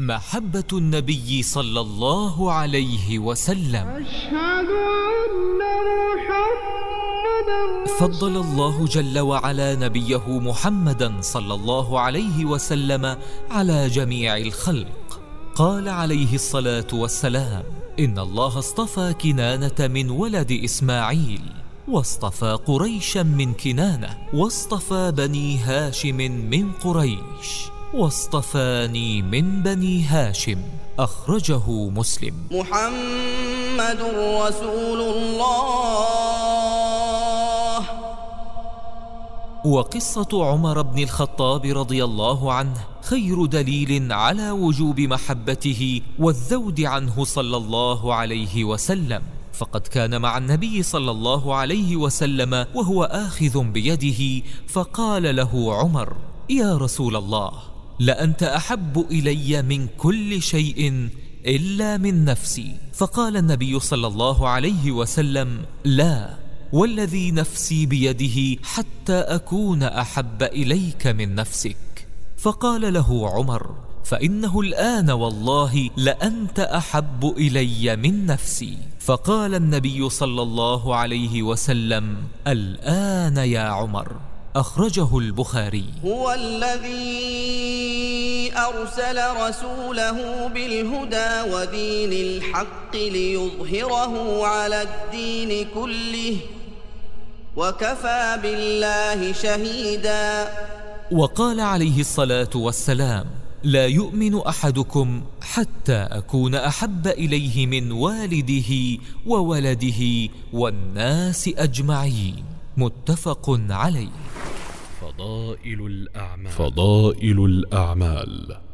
محبة النبي صلى الله عليه وسلم. أشهد أن محمدا فضل الله جل وعلا نبيه محمدا صلى الله عليه وسلم على جميع الخلق. قال عليه الصلاة والسلام إن الله اصطفى كنانة من ولد إسماعيل واصطفى قريشا من كنانة واصطفى بني هاشم من قريش. واصطفاني من بني هاشم أخرجه مسلم. محمد رسول الله. وقصة عمر بن الخطاب رضي الله عنه خير دليل على وجوب محبته والذود عنه صلى الله عليه وسلم. فقد كان مع النبي صلى الله عليه وسلم وهو آخذ بيده فقال له عمر يا رسول الله لأنت أحب إلي من كل شيء إلا من نفسي. فقال النبي صلى الله عليه وسلم لا والذي نفسي بيده حتى أكون أحب إليك من نفسك. فقال له عمر فإنه الآن والله لأنت أحب إلي من نفسي. فقال النبي صلى الله عليه وسلم الآن يا عمر. أخرجه البخاري. هو الذي أرسل رسوله بالهدى ودين الحق ليظهره على الدين كله وكفى بالله شهيدا. وقال عليه الصلاة والسلام لا يؤمن أحدكم حتى أكون أحب إليه من والده وولده والناس أجمعين. متفق عليه. فضائل الأعمال. فضائل الأعمال.